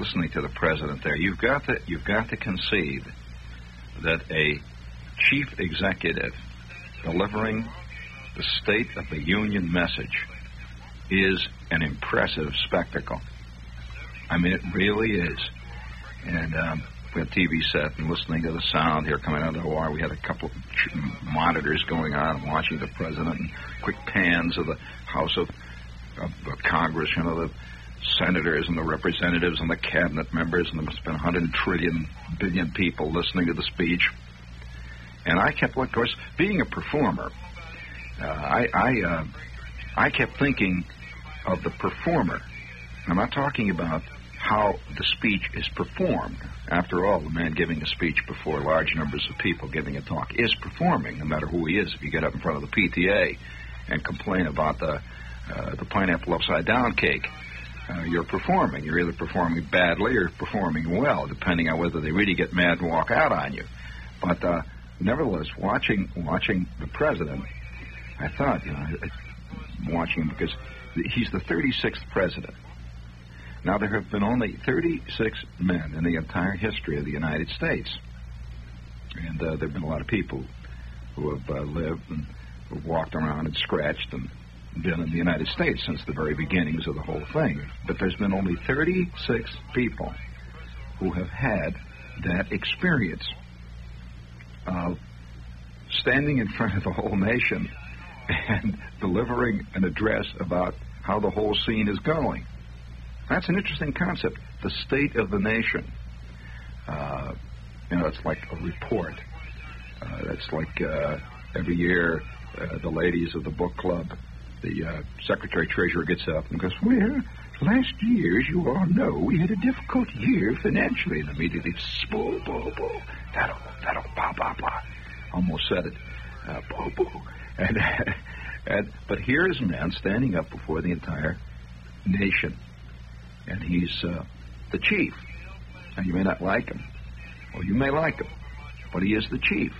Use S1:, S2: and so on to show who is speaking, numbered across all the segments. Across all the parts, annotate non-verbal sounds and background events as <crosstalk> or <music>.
S1: listening to the president there. You've got to you've got to concede that a chief executive delivering the State of the Union message is an impressive spectacle. I mean, it really is. And um, we had TV set and listening to the sound here coming out of the wire. We had a couple of monitors going on watching the president and quick pans of the House of, of, of Congress, you know, the senators and the representatives and the cabinet members, and there must have been 100 trillion billion people listening to the speech. And I kept, of course, being a performer, uh, I I, uh, I kept thinking of the performer. I'm not talking about how the speech is performed. After all, the man giving a speech before large numbers of people giving a talk is performing, no matter who he is. If you get up in front of the PTA and complain about the uh, the pineapple upside down cake, uh, you're performing. You're either performing badly or performing well, depending on whether they really get mad and walk out on you. But uh, nevertheless, watching watching the president, I thought, you know, watching him because he's the 36th president. Now, there have been only 36 men in the entire history of the United States. And uh, there have been a lot of people who have uh, lived and walked around and scratched and been in the United States since the very beginnings of the whole thing. But there's been only 36 people who have had that experience of standing in front of the whole nation and delivering an address about how the whole scene is going. That's an interesting concept. The state of the nation. Uh, you know, it's like a report. Uh, it's like uh, every year uh, the ladies of the book club, the uh, secretary treasurer gets up and goes, "Well, last year, as you all know, we had a difficult year financially." And immediately, boo, boo, boo, that'll, that'll, blah, blah, blah. Almost said it, uh, boo. And, <laughs> and but here is a man standing up before the entire nation and he's uh, the chief. And you may not like him, or you may like him, but he is the chief.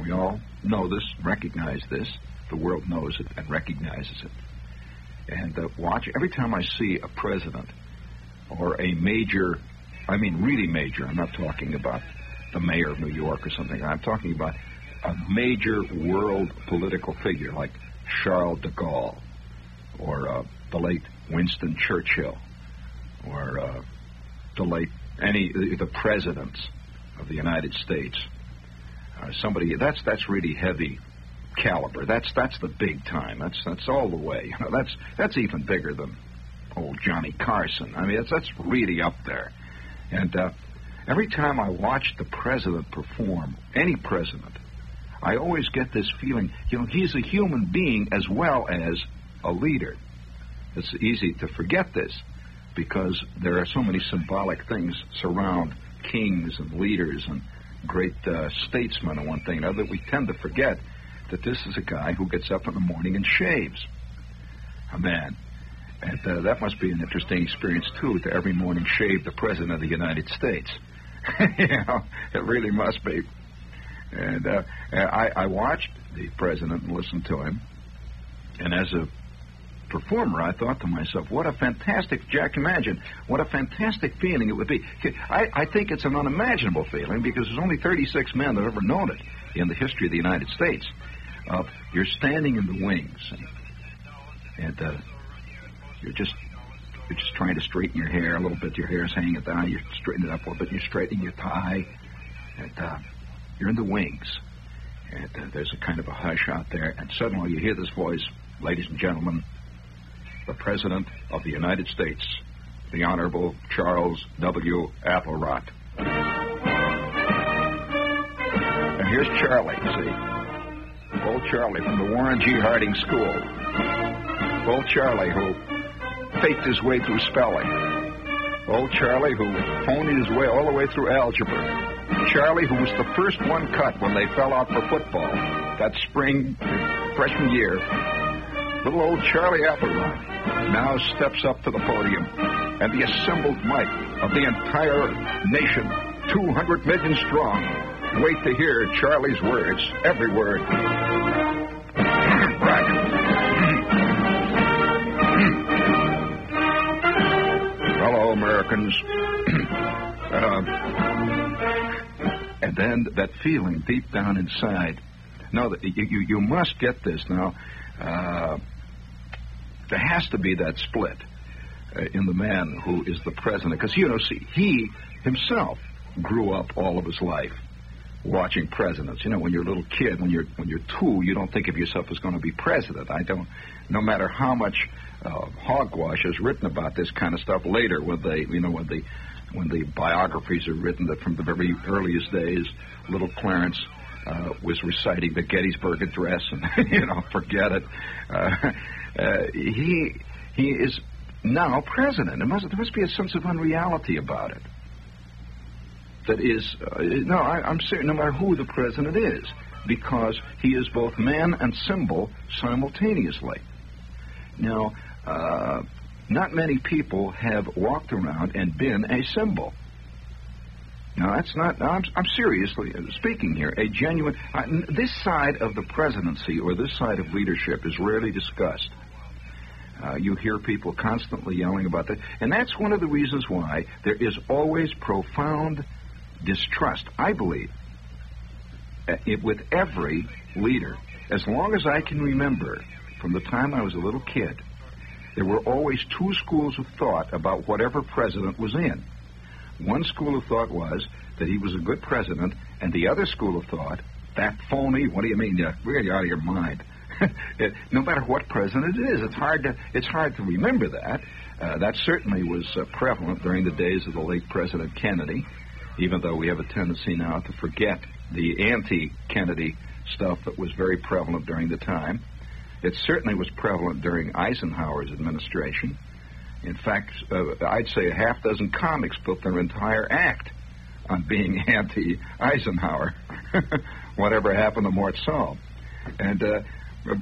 S1: We all know this, recognize this. The world knows it and recognizes it. And uh, watch every time I see a president or a major, I mean really major. I'm not talking about the mayor of New York or something. I'm talking about a major world political figure like Charles de Gaulle or uh, the late Winston Churchill or uh, the late any the presidents of the United States. Uh, somebody that's that's really heavy caliber. That's that's the big time. That's that's all the way. You know, that's that's even bigger than old Johnny Carson. I mean, that's that's really up there. And uh, every time I watch the president perform, any president, I always get this feeling. You know, he's a human being as well as a leader. It's easy to forget this because there are so many symbolic things surround kings and leaders and great uh, statesmen and one thing and another. We tend to forget that this is a guy who gets up in the morning and shaves. A man. And uh, that must be an interesting experience, too, to every morning shave the President of the United States. <laughs> you know, it really must be. And uh, I, I watched the President and listened to him. And as a performer, I thought to myself, what a fantastic, Jack, imagine, what a fantastic feeling it would be. I, I think it's an unimaginable feeling because there's only 36 men that have ever known it in the history of the United States. Uh, you're standing in the wings, and, and uh, you're just you're just trying to straighten your hair a little bit. Your hair's hanging down. You straighten it up a little bit. You're straightening your tie, and uh, you're in the wings. And uh, there's a kind of a hush out there, and suddenly you hear this voice, ladies and gentlemen, the President of the United States, the Honorable Charles W. Applerot. And here's Charlie, see? Old Charlie from the Warren G. Harding School. Old Charlie who faked his way through spelling. Old Charlie who honed his way all the way through algebra. Charlie who was the first one cut when they fell out for football that spring, freshman year. Little old Charlie Applerot now steps up to the podium, and the assembled might of the entire nation, 200 million strong, Wait to hear Charlie's words, every word. Hello, Americans. <clears throat> uh, and then that feeling deep down inside. No, you, you, you must get this now. Uh, there has to be that split uh, in the man who is the president. Because, you know, see, he himself grew up all of his life watching presidents. You know, when you're a little kid, when you're when you're two, you don't think of yourself as going to be president. I don't. No matter how much uh, hogwash is written about this kind of stuff later, when they, you know, when the when the biographies are written that from the very earliest days, little Clarence uh, was reciting the Gettysburg Address, and <laughs> you know, forget it. Uh, <laughs> uh, he he is now president. Must there must be a sense of unreality about it. That is, uh, no, I, I'm serious. No matter who the president is, because he is both man and symbol simultaneously. Now, uh, not many people have walked around and been a symbol. Now, that's not, I'm, I'm seriously speaking here, a genuine, uh, this side of the presidency or this side of leadership is rarely discussed. Uh, you hear people constantly yelling about that. And that's one of the reasons why there is always profound distrust, I believe, uh, it, with every leader. As long as I can remember, from the time I was a little kid, there were always two schools of thought about whatever president was in. One school of thought was that he was a good president, and the other school of thought, that phony, what do you mean? You're really out of your mind. <laughs> no matter what president it is, it's hard to it's hard to remember that. Uh, that certainly was uh, prevalent during the days of the late President Kennedy, even though we have a tendency now to forget the anti-Kennedy stuff that was very prevalent during the time. It certainly was prevalent during Eisenhower's administration. In fact, uh, I'd say a half dozen comics built their entire act on being <laughs> anti Eisenhower. <laughs> Whatever happened to Mort Sahl. And uh,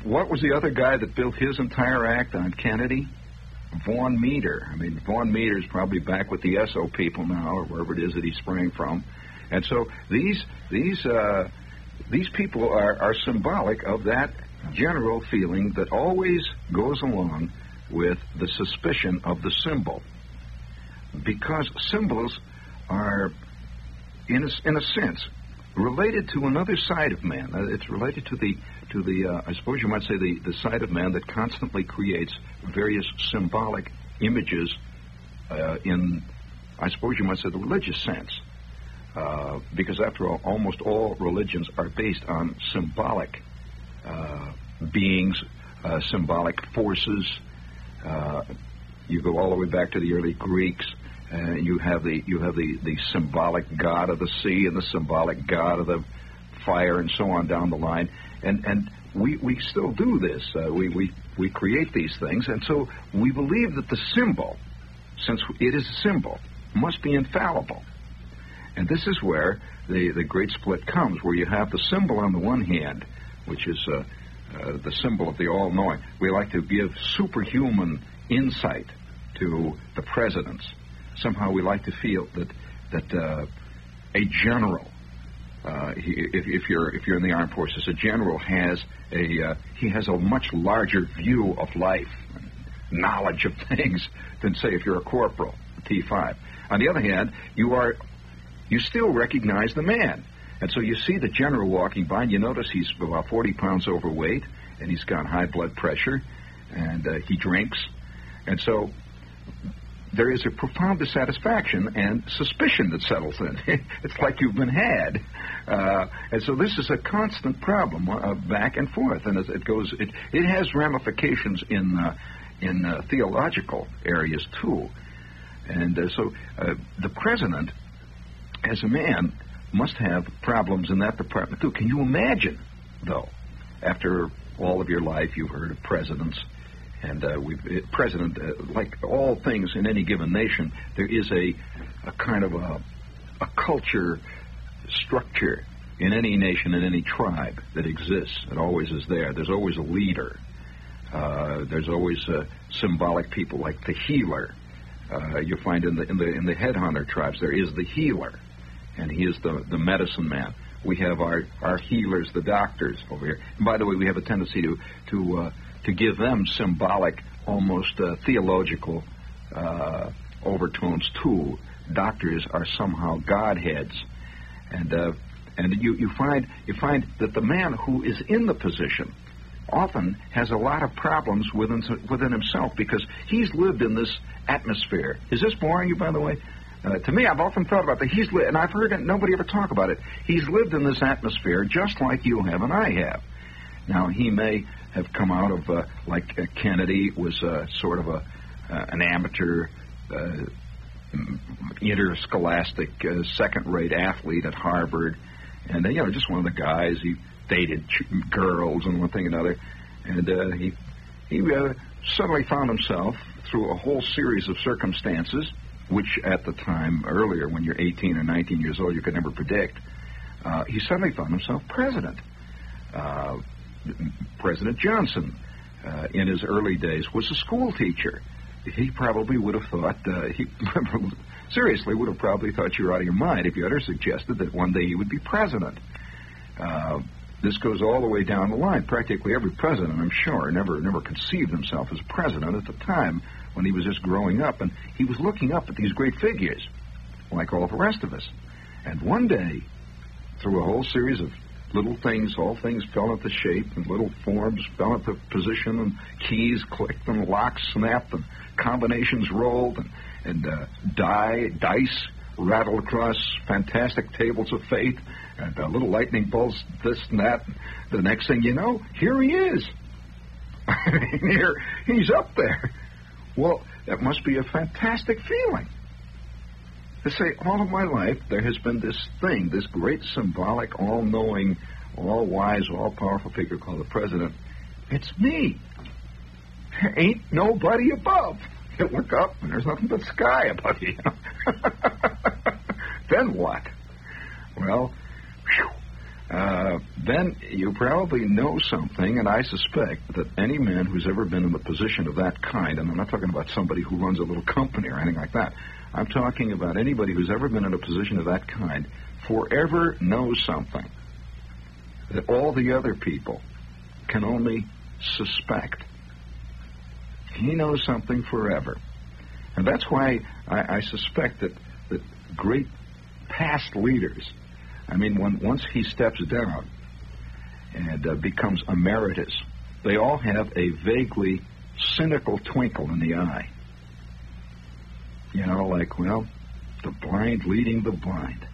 S1: what was the other guy that built his entire act on Kennedy? Vaughn Meader. I mean, Vaughn Meader's probably back with the Esso people now, or wherever it is that he sprang from. And so these these uh, these people are, are symbolic of that general feeling that always goes along with the suspicion of the symbol. Because symbols are, in a, in a sense, related to another side of man. Uh, it's related to the to the uh, I suppose you might say the the side of man that constantly creates various symbolic images uh, in I suppose you might say the religious sense. Uh, because after all, almost all religions are based on symbolic uh, beings, uh, symbolic forces. you go all the way back to the early Greeks. Uh, you have the you have the, the symbolic god of the sea and the symbolic god of the fire and so on down the line. And and we, we still do this. Uh, we, we we create these things, and so we believe that the symbol, since it is a symbol, must be infallible. And this is where the, the great split comes, where you have the symbol on the one hand, which is uh, uh, the symbol of the all knowing. We like to give superhuman insight to the presidents somehow we like to feel that that uh, a general, uh, if, if, you're if you're in the armed forces, a general has a uh, he has a much larger view of life, knowledge of <laughs> things than say if you're a corporal, T5. On the other hand, you are you still recognize the man. And so you see the general walking by, and you notice he's about 40 pounds overweight, and he's got high blood pressure, and uh, he drinks. And so there is a profound dissatisfaction and suspicion that settles in. <laughs> it's like you've been had, uh, and so this is a constant problem uh, back and forth, and as it goes, it it has ramifications in uh, in uh, theological areas too, and uh, so uh, the president, as a man, must have problems in that department too. Can you imagine, though, after all of your life, you've heard of presidents and uh, we president, uh, like all things in any given nation, there is a, a kind of a, a culture structure in any nation, in any tribe that exists. It always is there. There's always a leader. Uh, there's always uh, symbolic people like the healer. Uh, you find in the in the in the headhunter tribes there is the healer, and he is the the medicine man. we have our, our healers, the doctors over here. And by the way, we have a tendency to to uh, to give them symbolic, almost uh, theological uh, overtones too. Doctors are somehow godheads, and uh, and you, you find you find that the man who is in the position often has a lot of problems within within himself because he's lived in this atmosphere. Is this boring you, by the way? Uh, to me, I've often thought about that. He's li- and I've heard nobody ever talk about it. He's lived in this atmosphere just like you have and I have. Now he may have come out of uh, like uh, Kennedy was uh, sort of a uh, an amateur uh, interscholastic uh, second-rate athlete at Harvard, and you know just one of the guys. He dated ch- girls and one thing and another, and he he suddenly found himself through a whole series of circumstances, which at the time earlier, when you're 18 or 19 years old, you could never predict. He suddenly found himself president. President Johnson, uh, in his early days, was a school teacher he probably would have thought, uh, he <laughs> seriously would have probably thought you were out of your mind if you ever suggested that one day he would be president. Uh, this goes all the way down the line. Practically every president, I'm sure, never never conceived himself as president at the time when he was just growing up, and he was looking up at these great figures, like all the rest of us. And one day, through a whole series of little things, all things fell into shape, and little forms fell into position, and keys clicked, and locks snapped, and combinations rolled, and, and uh, die, dice rattled across fantastic tables of fate, and uh, little lightning bolts, this and that. The next thing you know, here he is. <laughs> here, he's up there. Well, that must be a fantastic feeling. To say, all of my life, there has been this thing, this great symbolic, all knowing, all wise, all powerful figure called the president. It's me. There ain't nobody above. You look up and there's nothing but sky above you. <laughs> then what? Well, uh, then you probably know something, and I suspect that any man who's ever been in a position of that kind, and I'm not talking about somebody who runs a little company or anything like that, I'm talking about anybody who's ever been in a position of that kind, forever knows something that all the other people can only suspect. He knows something forever. And that's why I, I suspect that, that great past leaders, I mean, when once he steps down and uh, becomes emeritus, they all have a vaguely cynical twinkle in the eye. You know, like, well, the blind leading the blind.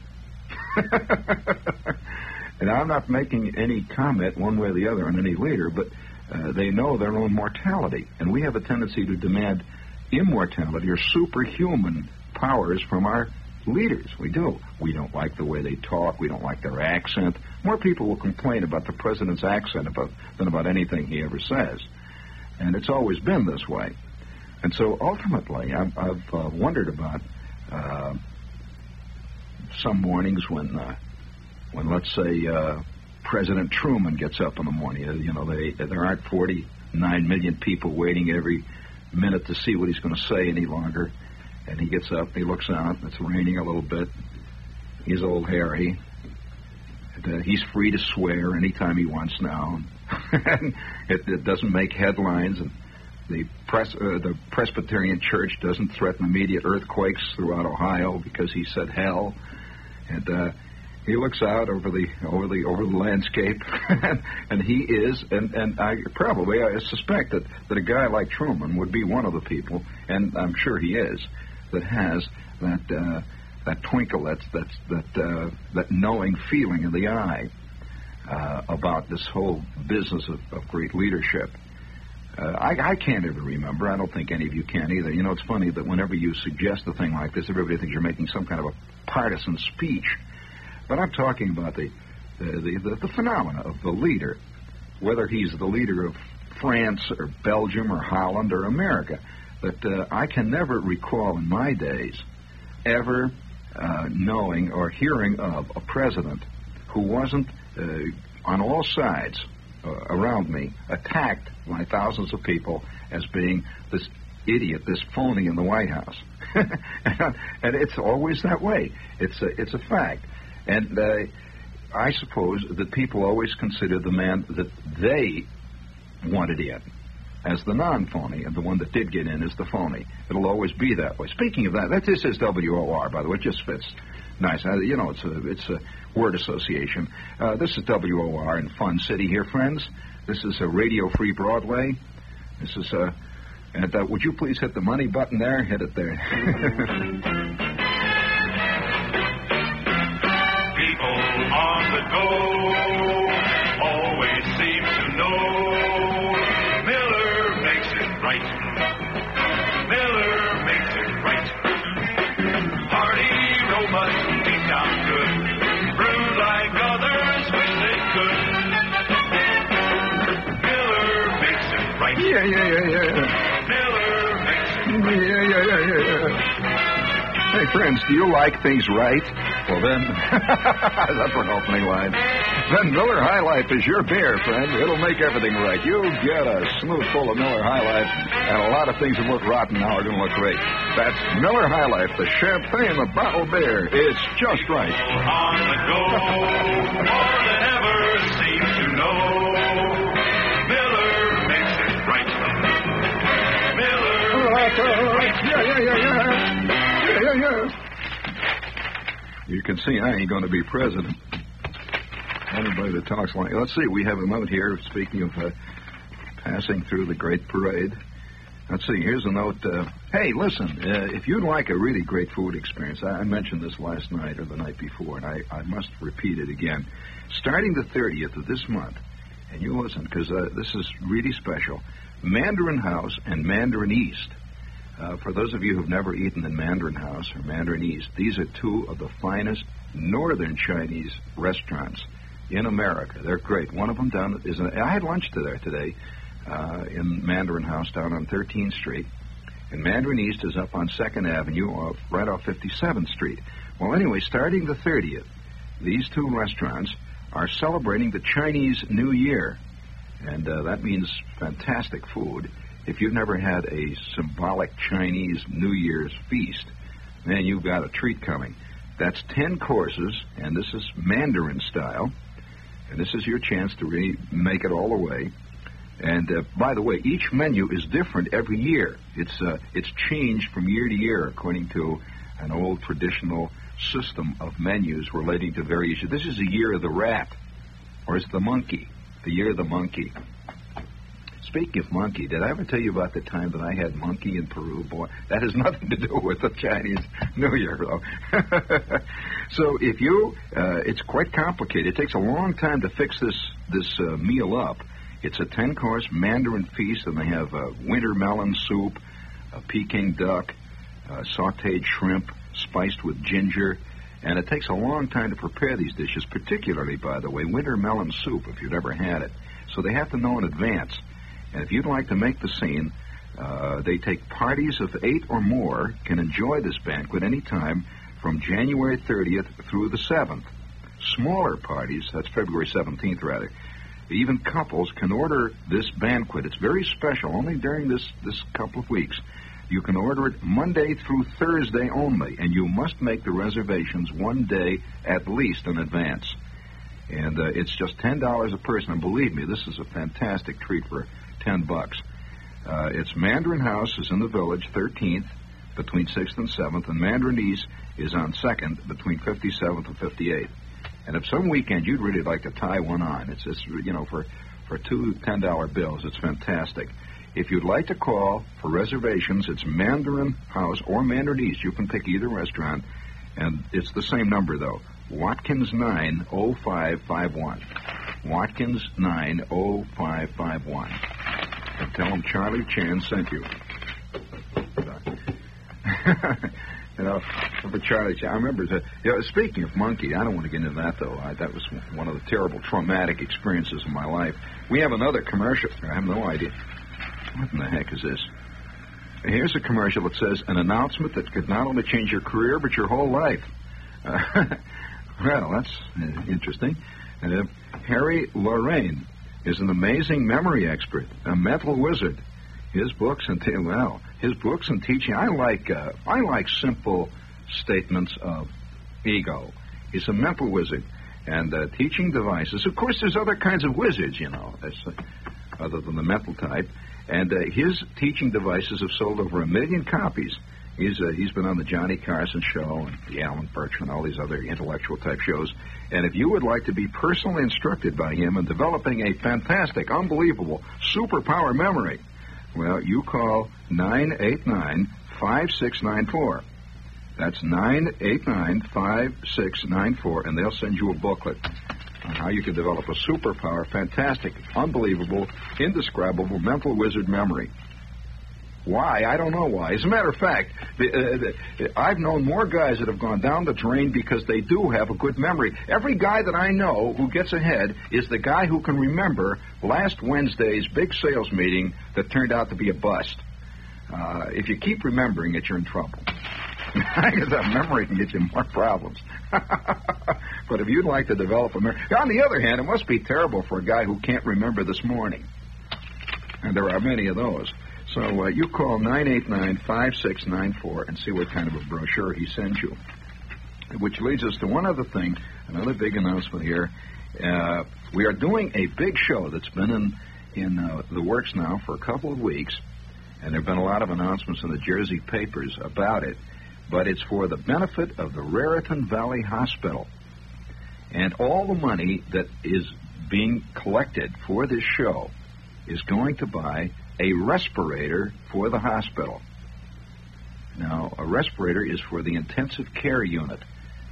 S1: <laughs> and I'm not making any comment one way or the other on any leader, but uh, they know their own mortality. And we have a tendency to demand immortality or superhuman powers from our leaders. We do. We don't like the way they talk. We don't like their accent. More people will complain about the president's accent about, than about anything he ever says. And it's always been this way. And so ultimately, I've, I've uh, wondered about uh, some mornings when, uh, when let's say, uh, President Truman gets up in the morning. Uh, you know, they, there aren't 49 million people waiting every minute to see what he's going to say any longer. And he gets up, he looks out, it's raining a little bit. He's old Harry. Uh, he's free to swear anytime he wants now. <laughs> it, it doesn't make headlines. And the, pres- uh, the Presbyterian Church doesn't threaten immediate earthquakes throughout Ohio because he said hell. And uh, he looks out over the over the over the landscape, <laughs> and he is, and and I probably I suspect that that a guy like Truman would be one of the people, and I'm sure he is, that has that uh, that twinkle, that that that uh, that knowing feeling in the eye uh, about this whole business of, of great leadership. Uh, I, I can't ever remember. I don't think any of you can either. You know, it's funny that whenever you suggest a thing like this, everybody thinks you're making some kind of a partisan speech. But I'm talking about the, the, the, the phenomena of the leader, whether he's the leader of France or Belgium or Holland or America. That uh, I can never recall in my days ever uh, knowing or hearing of a president who wasn't uh, on all sides around me attacked by thousands of people as being this idiot, this phony in the White House. <laughs> and, it's always that way. It's a, it's a fact. And uh, I suppose that people always consider the man that they wanted in as the non-phony, and the one that did get in is the phony. It'll always be that way. Speaking of that, that this is WOR, by the way. It just fits nice. Uh, you know, it's a it's a word association. Uh, this is WOR in Fun City here, friends. This is a Radio Free Broadway. This is a. Uh, and uh, would you please hit the money button there? Hit it there. <laughs>
S2: People on the go
S1: friends, do you like things right? Well, then, <laughs> that's an opening line. Then Miller High Life is your beer, friend. It'll make everything right. You'll get a smooth full of Miller High Life, and a lot of things that look rotten now are going to look great. That's Miller High Life, the champagne of bottled beer. It's just right.
S2: on the go, more than ever seem to know. Miller makes it right. Miller makes it right.
S1: Yeah, yeah, yeah. Yeah, You can see I ain't going to be president. Anybody that talks like. Let's see, we have a note here, speaking of uh, passing through the Great Parade. Let's see, here's a note. Uh, hey, listen, uh, if you'd like a really great food experience, I, I mentioned this last night or the night before, and I, I must repeat it again. Starting the 30th of this month, and you listen, because uh, this is really special, Mandarin House and Mandarin East. Uh, for those of you who've never eaten in Mandarin House or Mandarin East, these are two of the finest northern Chinese restaurants in America. They're great. One of them down is. A, I had lunch there today uh, in Mandarin House down on 13th Street, and Mandarin East is up on Second Avenue, off, right off 57th Street. Well, anyway, starting the 30th, these two restaurants are celebrating the Chinese New Year, and uh, that means fantastic food. If you've never had a symbolic Chinese New Year's feast, man, you've got a treat coming. That's 10 courses, and this is Mandarin style. And this is your chance to really make it all the way. And uh, by the way, each menu is different every year. It's uh, it's changed from year to year according to an old traditional system of menus relating to various. This is the year of the rat, or it's the monkey. The year of the monkey. Speaking of monkey, did I ever tell you about the time that I had monkey in Peru? Boy, that has <laughs> nothing to do with the Chinese New Year, though. <laughs> so if you, uh, it's quite complicated. It takes a long time to fix this this uh, meal up. It's a ten-course Mandarin feast, and they have uh, winter melon soup, a Peking duck, uh, sautéed shrimp spiced with ginger, and it takes a long time to prepare these dishes. Particularly, by the way, winter melon soup, if you've ever had it. So they have to know in advance. And if you'd like to make the scene, uh, they take parties of eight or more can enjoy this banquet anytime from January 30th through the 7th. Smaller parties, that's February 17th rather, even couples can order this banquet. It's very special, only during this, this couple of weeks. You can order it Monday through Thursday only, and you must make the reservations one day at least in advance. And uh, it's just $10 a person, and believe me, this is a fantastic treat for 10 bucks. Uh, it's Mandarin House is in the village, 13th, between 6th and 7th, and Mandarin East is on 2nd, between 57th and 58th. And if some weekend you'd really like to tie one on, it's just, you know, for, for two $10 bills, it's fantastic. If you'd like to call for reservations, it's Mandarin House or Mandarin East. You can pick either restaurant, and it's the same number, though. Watkins 90551. Watkins 90551. And tell him Charlie Chan sent you. <laughs> you know, for Charlie Chan. I remember, the, you know, speaking of monkey, I don't want to get into that, though. I, that was one of the terrible traumatic experiences of my life. We have another commercial. I have no idea. What in the heck is this? Here's a commercial that says an announcement that could not only change your career, but your whole life. Uh, <laughs> well, that's uh, interesting. Uh, Harry Lorayne is an amazing memory expert, a mental wizard. His books and <laughs> well, his books and teaching. I like uh, I like simple statements of ego. He's a mental wizard, And uh, teaching devices. Of course, there's other kinds of wizards, you know, uh, other than the mental type. And uh, his teaching devices have sold over a million copies. He's uh, he's been on the Johnny Carson show and the Alan Berkshire and all these other intellectual type shows. And if you would like to be personally instructed by him in developing a fantastic, unbelievable superpower memory, well, you call 989 5694. That's 989 5694, and they'll send you a booklet on how you can develop a superpower, fantastic, unbelievable, indescribable mental wizard memory. Why? I don't know why. As a matter of fact, the, uh, the, I've known more guys that have gone down the drain because they do have a good memory. Every guy that I know who gets ahead is the guy who can remember last Wednesday's big sales meeting that turned out to be a bust. Uh, if you keep remembering it, you're in trouble. <laughs> Because that memory can get you more problems. <laughs> but if you'd like to develop a memory, on the other hand, it must be terrible for a guy who can't remember this morning. And there are many of those. So uh, you call 989-5694 and see what kind of a brochure he sends you. Which leads us to one other thing, another big announcement here. Uh, we are doing a big show that's been in, in uh, the works now for a couple of weeks, and there have been a lot of announcements in the Jersey papers about it, but it's for the benefit of the Raritan Valley Hospital. And all the money that is being collected for this show is going to buy a respirator for the hospital. Now, a respirator is for the intensive care unit.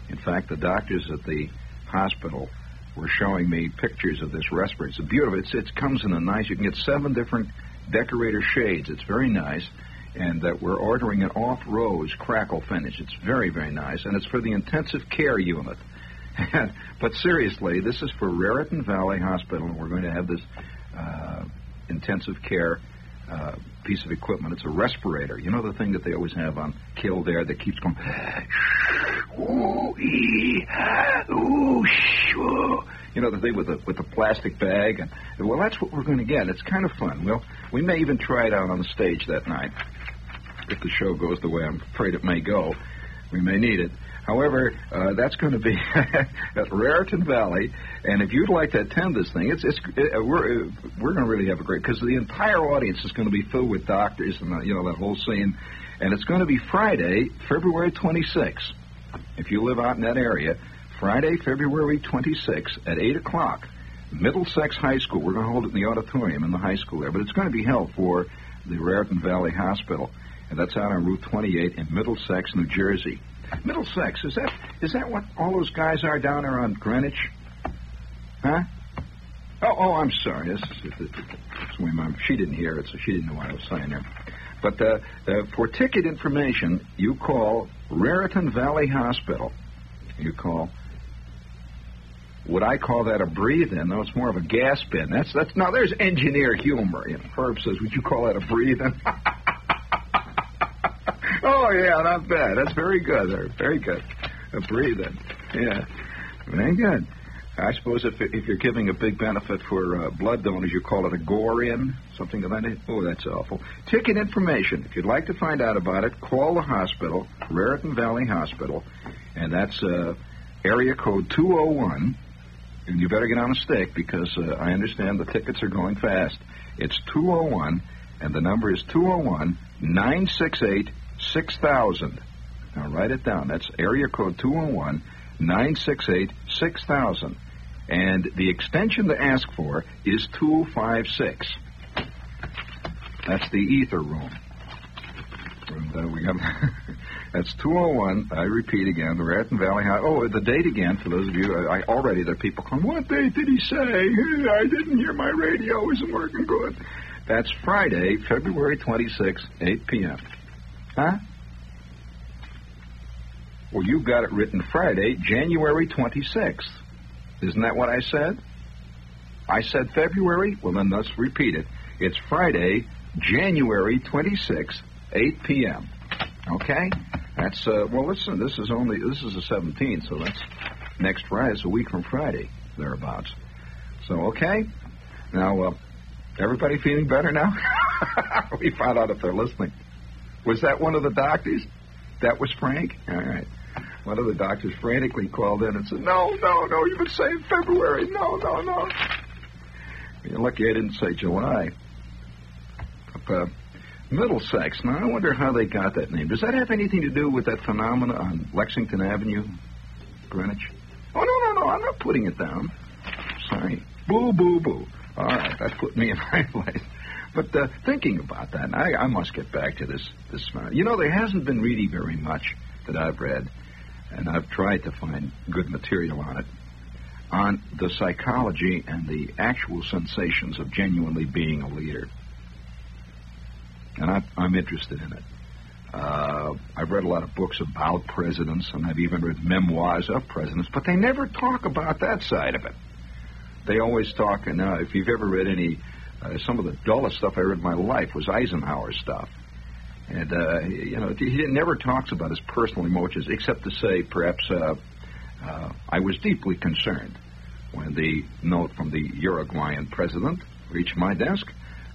S1: In fact, the doctors at the hospital were showing me pictures of this respirator. It's beautiful. It's, it comes in a nice, you can get seven different decorator shades. It's very nice. And that we're ordering an off rose crackle finish. It's very, very nice. And it's for the intensive care unit. <laughs> but seriously, this is for Raritan Valley Hospital, and we're going to have this uh, intensive care uh, piece of equipment. It's a respirator. You know the thing that they always have on kill there that keeps going. You know the thing with the with the plastic bag, and well, that's what we're going to get. It's kind of fun. Well, we may even try it out on the stage that night if the show goes the way I'm afraid it may go. We may need it. However, uh, that's going to be <laughs> at Raritan Valley, and if you'd like to attend this thing, it's it's uh, we're uh, we're going to really have a great because the entire audience is going to be filled with doctors and uh, you know that whole scene, and it's going to be Friday, February 26th. If you live out in that area, Friday, February 26th at eight o'clock, Middlesex High School. We're going to hold it in the auditorium in the high school there, but it's going to be held for the Raritan Valley Hospital, and that's out on Route 28 in Middlesex, New Jersey. Middlesex, is that is that what all those guys are down there on Greenwich? Huh? Oh, oh, I'm sorry. This is, this is my mom. She didn't hear it, so she didn't know what I was saying there. But uh, uh, for ticket information, you call Raritan Valley Hospital. You call. Would I call that a breathe-in? No, it's more of a gas bin. That's that's now. There's engineer humor. You know, Herb says, "Would you call that a breathe-in?" <laughs> Oh, yeah, not bad. That's very good. Very good. A breathing. Yeah. Very good. I suppose if, if you're giving a big benefit for uh, blood donors, you call it a gore-in, something of that. Oh, that's awful. Ticket information. If you'd like to find out about it, call the hospital, Raritan Valley Hospital, and that's uh, area code 201. And you better get on a stick because uh, I understand the tickets are going fast. It's 201, and the number is 201 968 6000. Now write it down. That's area code 201 968 6000. And the extension to ask for is 256. That's the ether room. And, uh, we got, <laughs> that's 201. I repeat again, the Raritan Valley High. Oh, the date again, for those of you, I, I already, there are people calling, what date did he say? <laughs> I didn't hear my radio isn't working good. That's Friday, February 26, 8 p.m. Huh? Well, you got it written Friday, January 26th. Isn't that what I said? I said February? Well, then let's repeat it. It's Friday, January 26th, 8 p.m. Okay? That's, uh, well, listen, this is only, this is the 17th, so that's next Friday. It's a week from Friday, thereabouts. So, okay? Now, uh, everybody feeling better now? <laughs> we found out if they're listening. Was that one of the doctors? That was Frank? All right. one of the doctors frantically called in and said, "No, no, no, you've been saying February. No, no, no." You're lucky I didn't say July. Uh, Middlesex. Now, I wonder how they got that name. Does that have anything to do with that phenomena on Lexington Avenue, Greenwich? Oh, no, no, no. I'm not putting it down. Sorry. Boo, boo, boo. All right, that put me in <laughs> my place. But uh, thinking about that, I, I must get back to this. This, uh, you know, there hasn't been really very much that I've read, and I've tried to find good material on it, on the psychology and the actual sensations of genuinely being a leader and I, I'm interested in it. Uh, I've read a lot of books about presidents, and I've even read memoirs of presidents, but they never talk about that side of it. They always talk, and uh, if you've ever read any, uh, some of the dullest stuff I read in my life was Eisenhower stuff. And, uh, you know, he never talks about his personal emotions, except to say, perhaps, uh, uh, I was deeply concerned when the note from the Uruguayan president reached my desk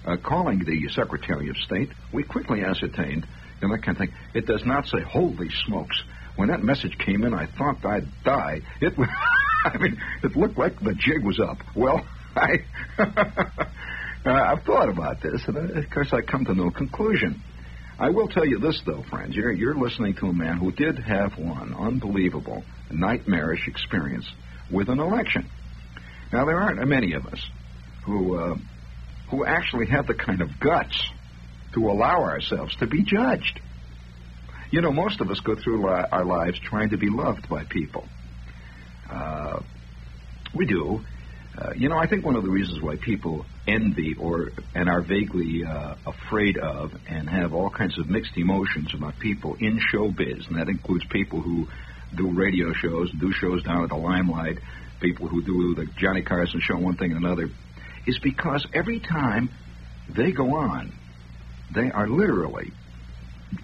S1: uh, calling the Secretary of State, we quickly ascertained, and that kind of thing, it does not say, holy smokes. When that message came in, I thought I'd die. It, <laughs> I mean, it looked like the jig was up. Well, <laughs> I, <laughs> uh, I've thought about this, and uh, of course I come to no conclusion. I will tell you this, though, friends. You're, you're listening to a man who did have one unbelievable, nightmarish experience with an election. Now, there aren't many of us who uh, who actually have the kind of guts to allow ourselves to be judged. You know, most of us go through our lives trying to be loved by people. Uh, we do. Uh, you know, I think one of the reasons why people envy or and are vaguely uh, afraid of and have all kinds of mixed emotions about people in showbiz, and that includes people who do radio shows, do shows down at the Limelight, people who do the Johnny Carson show, one thing and another, is because every time they go on, they are literally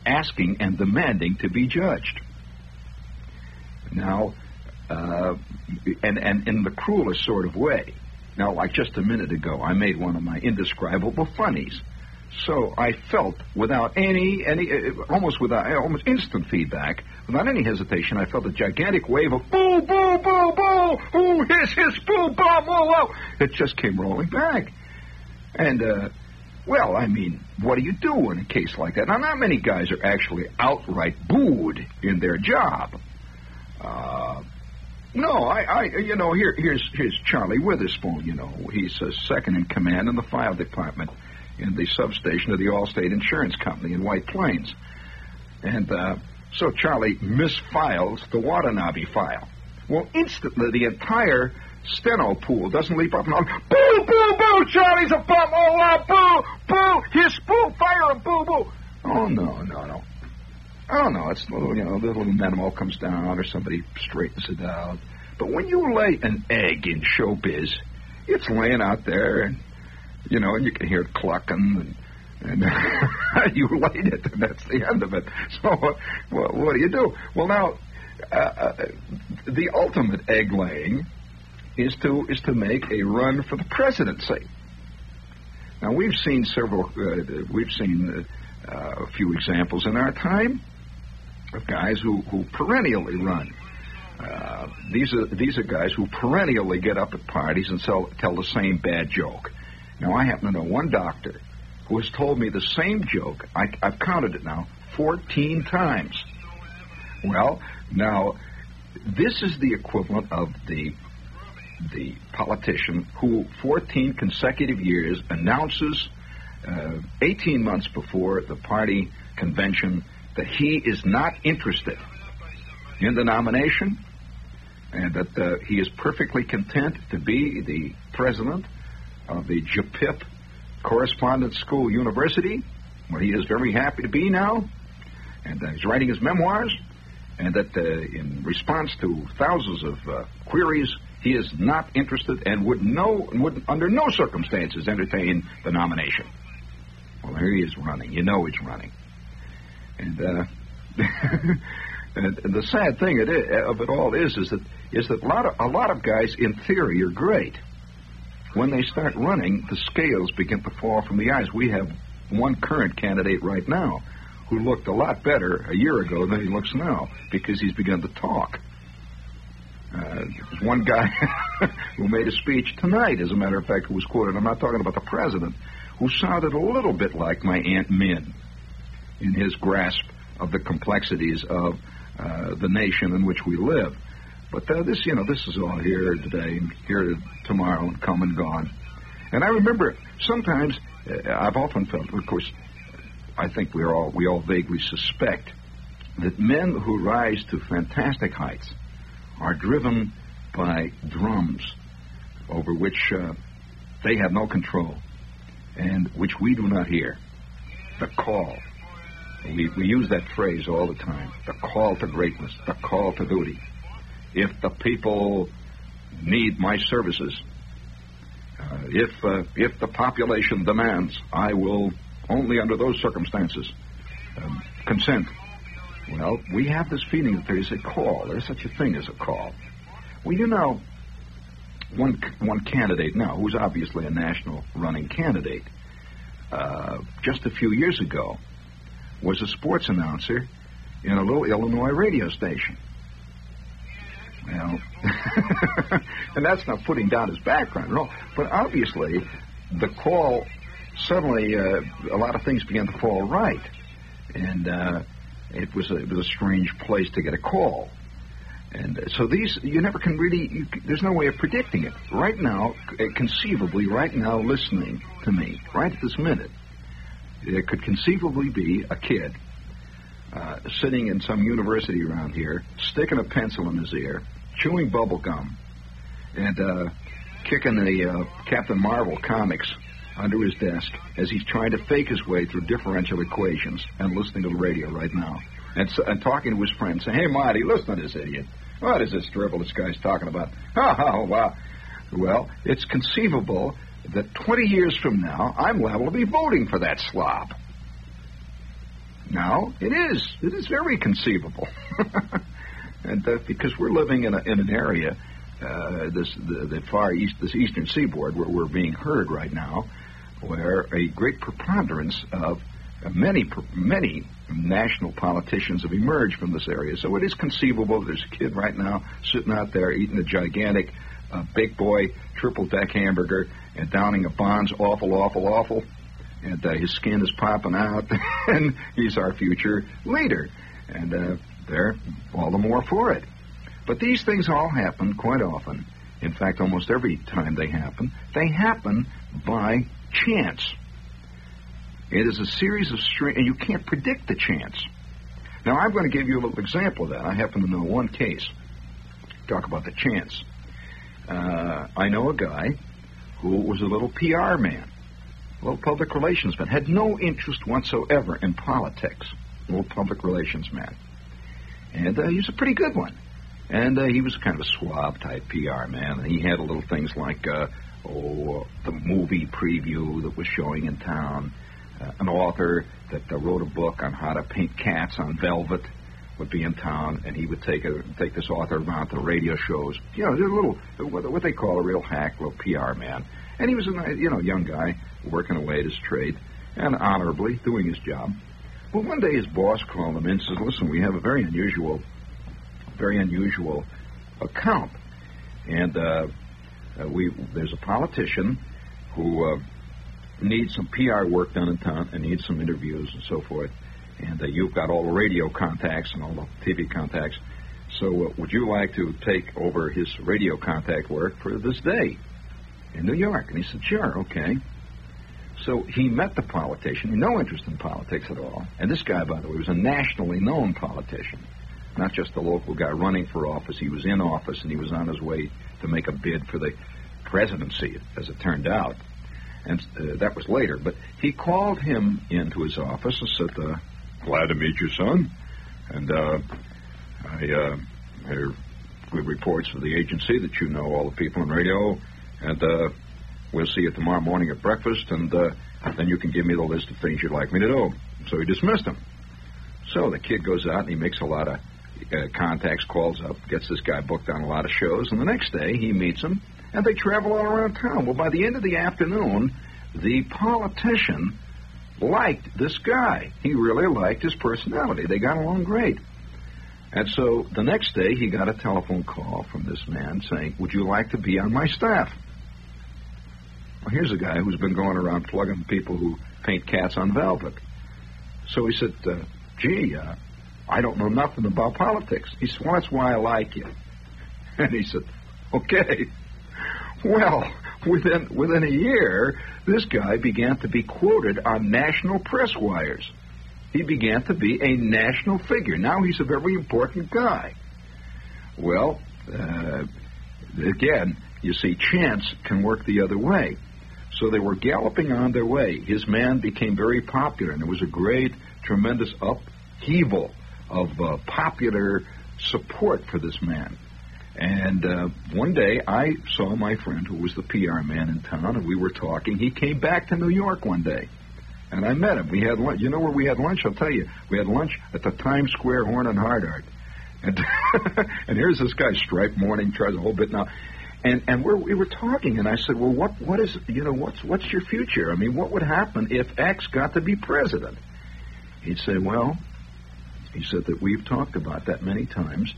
S1: asking and demanding to be judged. Now, uh, and, and in the cruelest sort of way. Now, like just a minute ago, I made one of my indescribable funnies. So I felt without any, any, uh, almost without, almost instant feedback, without any hesitation, I felt a gigantic wave of boo, boo, boo, boo, ooh, hiss, hiss, boo, boo, boo, boo. It just came rolling back. And, uh, well, I mean, what do you do in a case like that? Now, not many guys are actually outright booed in their job. Uh, no, I, I, you know, here, here's, here's Charlie Witherspoon. You know, he's a second in command in the file department in the substation of the Allstate Insurance Company in White Plains. And uh, so Charlie misfiles the Watanabe file. Well, instantly the entire steno pool doesn't leap up and on, boo, boo, boo, Charlie's a bum, oh, uh, boo, boo, his boo, fire him, boo, boo. Oh, no, no, no. Oh, no, it's a little, you know, the little memo comes down or somebody straightens it out. But when you lay an egg in showbiz, it's laying out there and you know, and you can hear it clucking, and, and <laughs> you light it, and that's the end of it. So, uh, what do you do? Well, now, uh, uh, the ultimate egg laying is to is to make a run for the presidency. Now, we've seen several, uh, we've seen uh, a few examples in our time of guys who, who perennially run. Uh, these are these are guys who perennially get up at parties and sell, tell the same bad joke. Now, I happen to know one doctor who has told me the same joke. I, I've counted it now 14 times. Well, now, this is the equivalent of the the politician who 14 consecutive years announces uh, 18 months before the party convention that he is not interested in the nomination and that uh, he is perfectly content to be the president of the JPIP Correspondence School University, where he is very happy to be now, and uh, he's writing his memoirs, and that uh, in response to thousands of uh, queries, he is not interested and would no would under no circumstances entertain the nomination. Well, here he is running. You know he's running, and. Uh, <laughs> and the sad thing of it all is, is that is that a lot of a lot of guys in theory are great, when they start running, the scales begin to fall from the eyes. We have one current candidate right now who looked a lot better a year ago than he looks now because he's begun to talk. Uh, one guy <laughs> who made a speech tonight, as a matter of fact, who was quoted. I'm not talking about the president, who sounded a little bit like my Aunt Min in his grasp of the complexities of uh, the nation in which we live. But uh, this, you know, this is all here today and here tomorrow and come and gone. And I remember sometimes uh, I've often felt, of course, I think we all we all vaguely suspect that men who rise to fantastic heights are driven by drums over which uh, they have no control and which we do not hear. The call. We, we use that phrase all the time. The call to greatness, the call to duty. If the people need my services, uh, if uh, if the population demands, I will only under those circumstances um, consent. Well, we have this feeling that there is a call. There's such a thing as a call. Well, you know, one one candidate now, who's obviously a national running candidate, uh, just a few years ago, was a sports announcer in a little Illinois radio station. Well, <laughs> and that's not putting down his background at all. But obviously, the call suddenly uh, a lot of things began to fall right, and uh, it was a, it was a strange place to get a call. And uh, so these, you never can really, you, there's no way of predicting it. Right now, conceivably, right now, listening to me, right at this minute, there could conceivably be a kid uh, sitting in some university around here, sticking a pencil in his ear, chewing bubble gum, and uh, kicking the uh, Captain Marvel comics under his desk as he's trying to fake his way through differential equations and listening to the radio right now. And, so, and talking to his friend, saying, Hey, Marty, listen to this idiot. What is this drivel this guy's talking about? Oh, wow. Well, it's conceivable that 20 years from now, I'm liable to be voting for that slob. Now, it is. It is very conceivable. <laughs> and uh, because we're living in, a, in an area, uh, this the, the, far east, this eastern seaboard, where we're being heard right now, where a great preponderance of uh, many many national politicians have emerged from this area. So it is conceivable there's a kid right now sitting out there eating a gigantic, uh, big boy triple deck hamburger and downing a Bonds awful, awful, awful, and uh, his skin is popping out, <laughs> and he's our future leader, and uh, they're all the more for it. But these things all happen quite often. In fact, almost every time they happen, they happen by chance. It is a series of strange, and you can't predict the chance. Now, I'm going to give you a little example of that. I happen to know one case. Talk about the chance. Uh, I know a guy who was a little PR man, a little public relations man, had no interest whatsoever in politics, a little public relations man. And uh, he was a pretty good one. And uh, he was kind of a suave type PR man. And he had a little things like, uh, oh, the movie preview that was showing in town. Uh, an author that uh, wrote a book on how to paint cats on velvet would be in town, and he would take a take this author around to radio shows. You know, a little what they call a real hack, little PR man. And he was a you know young guy working away at his trade and honorably doing his job. But one day his boss called him in and says, "Listen, we have a very unusual, very unusual account, and uh, uh, we there's a politician who uh, needs some PR work done in town and needs some interviews and so forth." And uh, you've got all the radio contacts and all the TV contacts. So, uh, would you like to take over his radio contact work for this day in New York? And he said, Sure, okay. So he met the politician, no interest in politics at all. And this guy, by the way, was a nationally known politician, not just a local guy running for office. He was in office and he was on his way to make a bid for the presidency, as it turned out. And uh, that was later. But he called him into his office and said, uh, glad to meet you, son. And uh, I uh, hear good reports of the agency that you know all the people in radio, and uh, we'll see you tomorrow morning at breakfast, and uh, then you can give me the list of things you'd like me to do. So he dismissed him. So the kid goes out and he makes a lot of uh, contacts, calls up, gets this guy booked on a lot of shows, and the next day he meets him, and they travel all around town. Well, by the end of the afternoon, the politician liked this guy. He really liked his personality. They got along great. And so the next day, he got a telephone call from this man saying, Would you like to be on my staff? Well, here's a guy who's been going around plugging people who paint cats on velvet. So he said, uh, Gee, uh, I don't know nothing about politics. He said, Well, that's why I like you. <laughs> And he said, Okay. Well, <laughs> within within a year, this guy began to be quoted on national press wires. He began to be a national figure. Now he's a very important guy. Well, uh, again, you see, chance can work the other way. So they were galloping on their way. His man became very popular, and there was a great, tremendous upheaval of uh, popular support for this man. And uh, one day I saw my friend who was the PR man in town, and we were talking. He came back to New York one day, and I met him. We had lunch. You know where we had lunch? I'll tell you. We had lunch at the Times Square Horn and Hardart. And <laughs> and here's this guy, Stripe Morning, tries a whole bit now. And and we're, we were talking, and I said, well, what what is you know what's what's your future? I mean, what would happen if X got to be president? He'd say, well, he said that we've talked about that many times,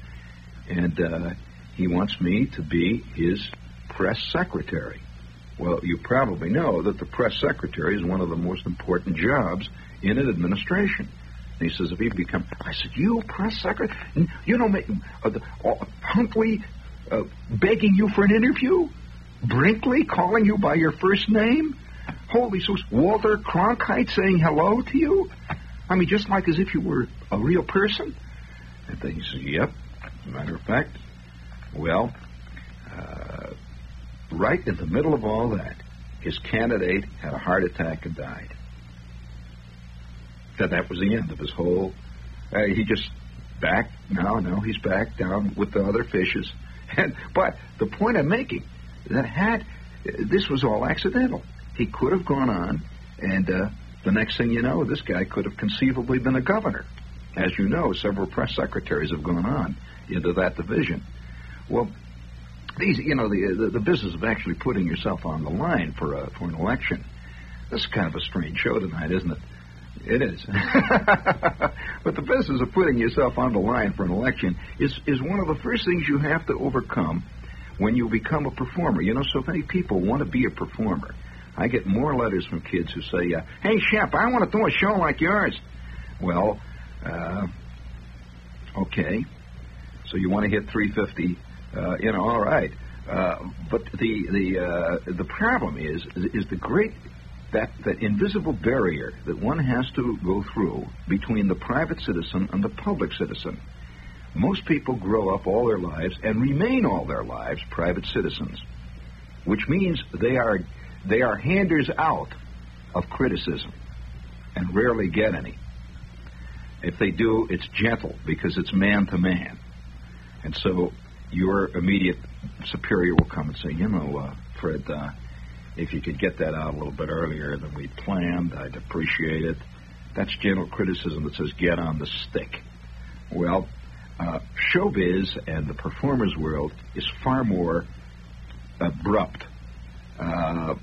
S1: and uh, he wants me to be his press secretary. Well, you probably know that the press secretary is one of the most important jobs in an administration. And he says, if he become, I said, you press secretary, you know, uh, uh, Huntley uh, begging you for an interview, Brinkley calling you by your first name, holy so Walter Cronkite saying hello to you. I mean, just like as if you were a real person. And then he says, yep. Matter of fact, well, uh, right in the middle of all that, his candidate had a heart attack and died. That that was the end of his whole. Uh, he just back now, no, he's back down with the other fishes. <laughs> And but the point I'm making that had this was all accidental. He could have gone on, and uh, the next thing you know, this guy could have conceivably been a governor. As you know, several press secretaries have gone on into that division. Well, these, you know, the, the, the business of actually putting yourself on the line for a, for an election. This is kind of a strange show tonight, isn't it? It is. <laughs> but the business of putting yourself on the line for an election is is one of the first things you have to overcome when you become a performer. You know, so many people want to be a performer. I get more letters from kids who say, uh, "Hey, Shep, I want to do a show like yours." Well, uh, okay. So you want to hit 350 uh, you know, all right. Uh, but the the uh, the problem is is the great that that invisible barrier that one has to go through between the private citizen and the public citizen. Most people grow up all their lives and remain all their lives private citizens, which means they are they are handers out of criticism and rarely get any. If they do, it's gentle because it's man to man. And so your immediate superior will come and say, you know, uh, Fred, uh, if you could get that out a little bit earlier than we planned, I'd appreciate it. That's gentle criticism that says, get on the stick. Well, uh, showbiz and the performers world is far more abrupt. Uh,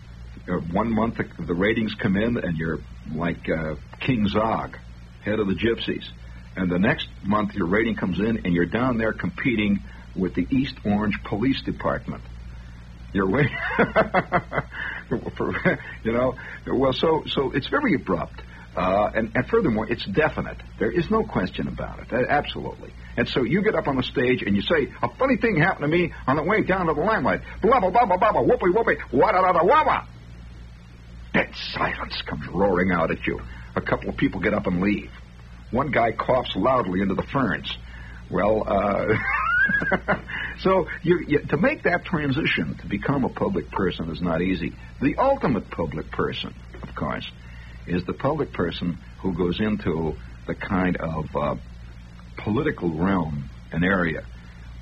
S1: uh one month the ratings come in and you're like uh, King Zog, head of the Gypsies. And the next month your rating comes in and you're down there competing with the East Orange Police Department. You're way, <laughs> you know. Well, so so it's very abrupt, uh, and and furthermore, it's definite. There is no question about it. Absolutely. And so you get up on the stage and you say, "A funny thing happened to me on the way down to the limelight." Blah blah blah blah blah. Whoopee whoopee. Wah da da da wah wah. Dead silence comes roaring out at you. A couple of people get up and leave. One guy coughs loudly into the ferns. Well, uh, <laughs> <laughs> so you, you, to make that transition to become a public person is not easy. The ultimate public person, of course, is the public person who goes into the kind of uh, political realm, an area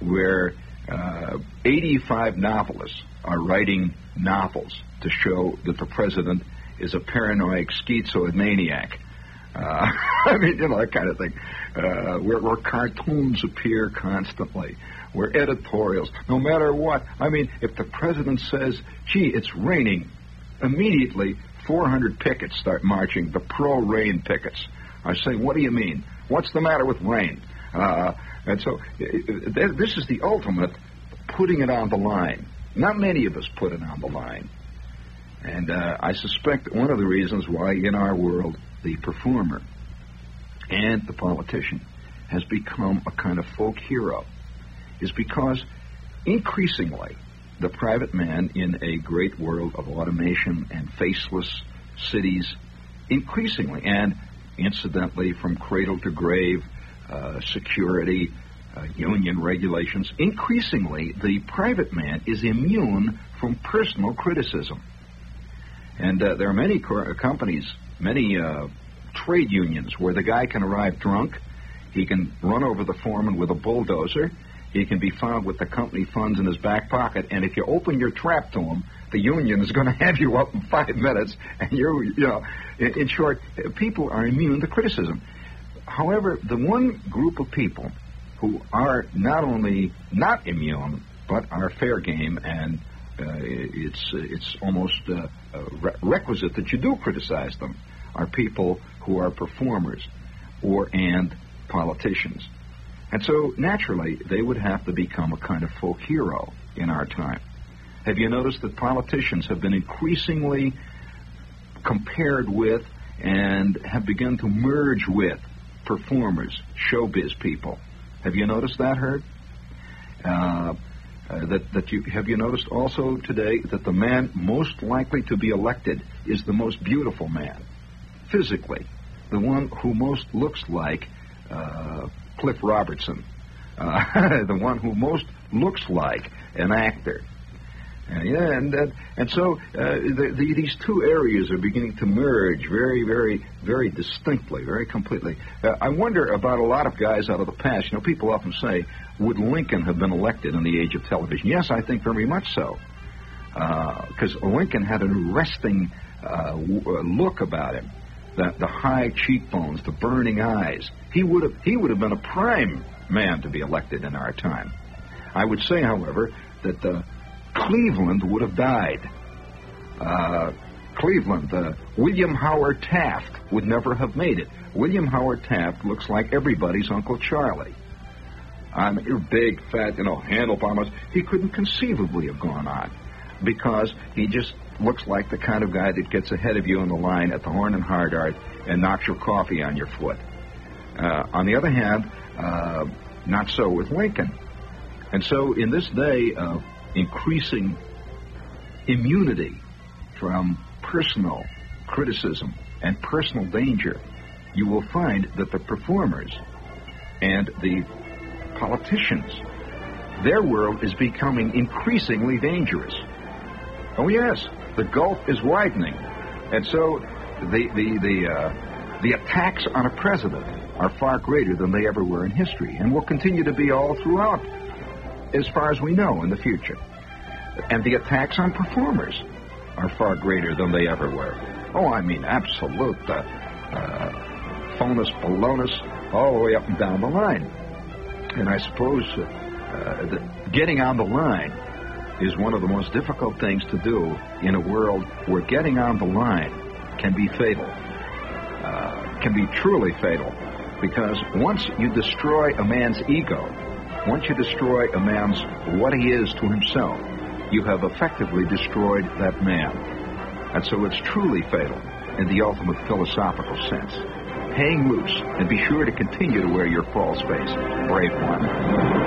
S1: where uh, 85 novelists are writing novels to show that the president is a paranoid schizoid maniac. Uh, <laughs> I mean, you know, that kind of thing uh, where, where cartoons appear constantly, where editorials, no matter what. I mean, if the president says, gee, it's raining, immediately 400 pickets start marching, the pro-rain pickets. I say, what do you mean? What's the matter with rain? Uh, and so uh, this is the ultimate putting it on the line. Not many of us put it on the line. And uh, I suspect one of the reasons why in our world the performer and the politician has become a kind of folk hero is because increasingly the private man in a great world of automation and faceless cities, increasingly, and incidentally from cradle to grave, uh, security, uh, union regulations, increasingly the private man is immune from personal criticism. And uh, there are many co- companies, many uh, trade unions where the guy can arrive drunk, he can run over the foreman with a bulldozer, he can be found with the company funds in his back pocket, and if you open your trap to him, the union is going <laughs> to have you up in five minutes, and you're, you know, in, in short, people are immune to criticism. However, the one group of people who are not only not immune, but are fair game, and uh, it's it's almost uh, re- requisite that you do criticize them, are people who are performers or and politicians. And so, naturally, they would have to become a kind of folk hero in our time. Have you noticed that politicians have been increasingly compared with and have begun to merge with performers, showbiz people? Have you noticed that, Herb? Uh, uh, that, that you have you noticed also today that the man most likely to be elected is the most beautiful man, physically, the one who most looks like uh, Cliff Robertson, uh, <laughs> the one who most looks like an actor. Uh, yeah, and uh, and so uh, the, the, these two areas are beginning to merge very, very, very distinctly, very completely. Uh, I wonder about a lot of guys out of the past. You know, people often say, "Would Lincoln have been elected in the age of television?" Yes, I think very much so, because uh, Lincoln had an arresting look about him the, the high cheekbones, the burning eyes. He would have he would have been a prime man to be elected in our time. I would say, however, that uh, Cleveland would have died. Uh, Cleveland, uh, William Howard Taft would never have made it. William Howard Taft looks like everybody's Uncle Charlie. I mean, you're big, fat, you know, handlebars. He couldn't conceivably have gone on because he just looks like the kind of guy that gets ahead of you in the line at the Horn and Hardart and knocks your coffee on your foot. Uh, on the other hand, uh, not so with Lincoln. And so, in this day of increasing immunity from personal criticism and personal danger, you will find that the performers and the politicians, their world is becoming increasingly dangerous. Oh, yes, the gulf is widening. And so the, the, the, uh, the attacks on a president are far greater than they ever were in history and will continue to be all throughout, as far as we know, in the future. And the attacks on performers are far greater than they ever were. Oh, I mean, absolute uh, uh, phonus, balonus, all the way up and down the line. And I suppose uh, that getting on the line is one of the most difficult things to do in a world where getting on the line can be fatal, uh, can be truly fatal, because once you destroy a man's ego, once you destroy a man's what he is to himself, you have effectively destroyed that man. And so it's truly fatal in the ultimate philosophical sense. Hang loose and be sure to continue to wear your false face, brave one.